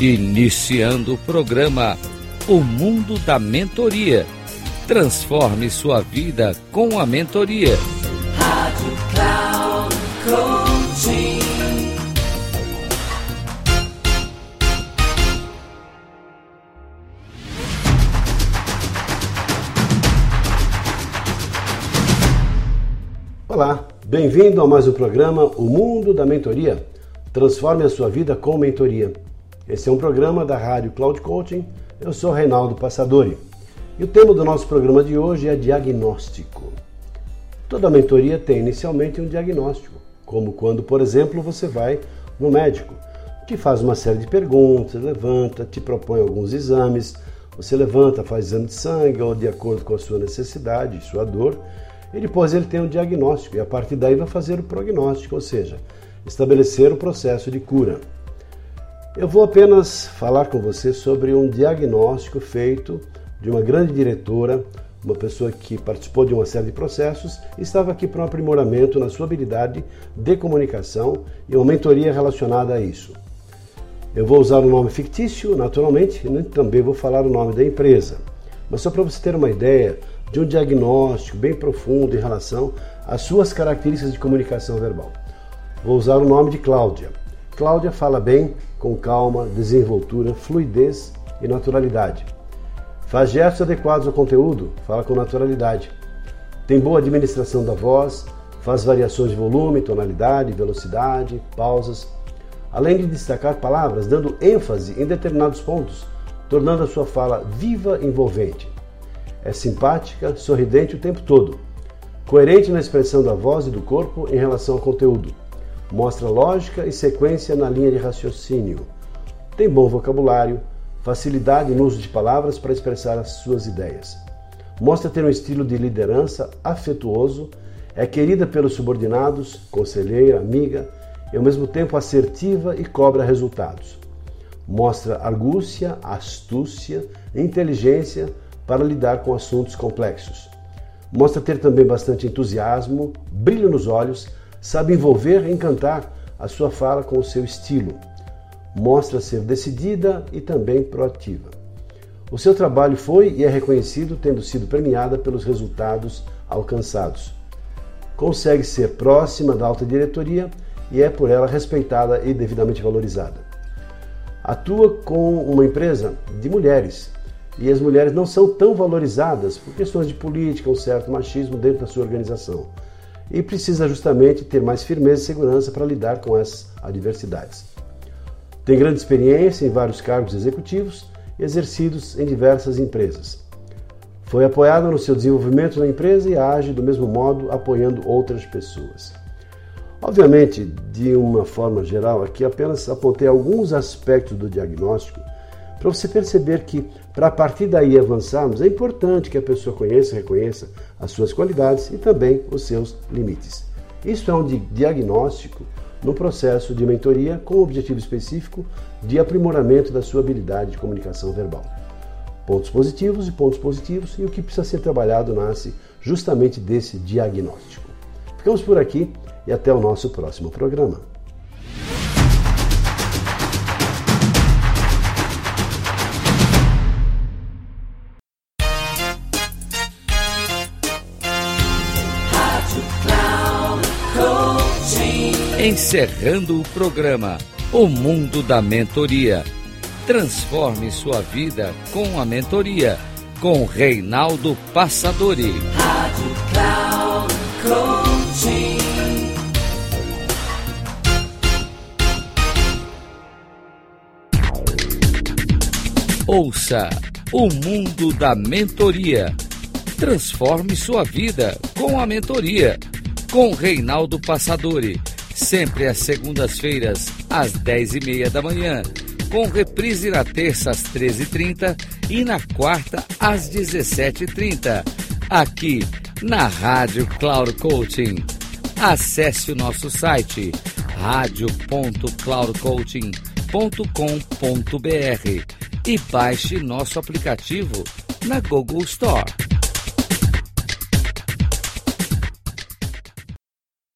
Iniciando o programa O Mundo da Mentoria. Transforme sua vida com a mentoria. Rádio Cloud Coaching. Olá, bem-vindo a mais um programa O Mundo da Mentoria. Transforme a sua vida com mentoria. Esse é um programa da Rádio Cloud Coaching. Eu sou Reinaldo Passadori. E o tema do nosso programa de hoje é diagnóstico. Toda mentoria tem inicialmente um diagnóstico, como quando, por exemplo, você vai no médico, que faz uma série de perguntas, levanta, te propõe alguns exames, você levanta, faz exame de sangue ou de acordo com a sua necessidade, sua dor, e depois ele tem um diagnóstico e a partir daí vai fazer o prognóstico, ou seja, estabelecer o processo de cura. Eu vou apenas falar com você sobre um diagnóstico feito de uma grande diretora, uma pessoa que participou de uma série de processos e estava aqui para um aprimoramento na sua habilidade de comunicação e uma mentoria relacionada a isso. Eu vou usar um nome fictício, naturalmente, e também vou falar o nome da empresa. Mas só para você ter uma ideia de um diagnóstico bem profundo em relação às suas características de comunicação verbal. Vou usar o nome de Cláudia. Cláudia fala bem, com calma, desenvoltura, fluidez e naturalidade. Faz gestos adequados ao conteúdo, fala com naturalidade. Tem boa administração da voz, faz variações de volume, tonalidade, velocidade, pausas, além de destacar palavras, dando ênfase em determinados pontos, tornando a sua fala viva e envolvente. É simpática, sorridente o tempo todo, coerente na expressão da voz e do corpo em relação ao conteúdo Mostra lógica e sequência na linha de raciocínio. Tem bom vocabulário, facilidade no uso de palavras para expressar as suas ideias. Mostra ter um estilo de liderança afetuoso, é querida pelos subordinados, conselheira, amiga e ao mesmo tempo assertiva e cobra resultados. Mostra argúcia, astúcia inteligência para lidar com assuntos complexos. Mostra ter também bastante entusiasmo, brilho nos olhos sabe envolver e encantar a sua fala com o seu estilo. Mostra ser decidida e também proativa. O seu trabalho foi e é reconhecido, tendo sido premiada pelos resultados alcançados. Consegue ser próxima da alta diretoria e é por ela respeitada e devidamente valorizada. Atua com uma empresa de mulheres e as mulheres não são tão valorizadas por questões de política, um certo machismo dentro da sua organização e precisa justamente ter mais firmeza e segurança para lidar com as adversidades. Tem grande experiência em vários cargos executivos exercidos em diversas empresas. Foi apoiada no seu desenvolvimento na empresa e age do mesmo modo apoiando outras pessoas. Obviamente, de uma forma geral, aqui apenas apontei alguns aspectos do diagnóstico para você perceber que, para a partir daí avançarmos, é importante que a pessoa conheça e reconheça as suas qualidades e também os seus limites. Isso é um diagnóstico no processo de mentoria com o objetivo específico de aprimoramento da sua habilidade de comunicação verbal. Pontos positivos e pontos positivos, e o que precisa ser trabalhado nasce justamente desse diagnóstico. Ficamos por aqui e até o nosso próximo programa. Encerrando o programa O Mundo da Mentoria. Transforme sua vida com a mentoria com Reinaldo Passadori. Rádio Cloud Coaching. Ouça O Mundo da Mentoria. Transforme sua vida com a mentoria com Reinaldo Passadori sempre às segundas-feiras, às 10h30 da manhã, com reprise na terça às 13h30 e na quarta às 17h30, aqui na Rádio Cloud Coaching. Acesse o nosso site radio.cloudcoaching.com.br e baixe nosso aplicativo na Google Store.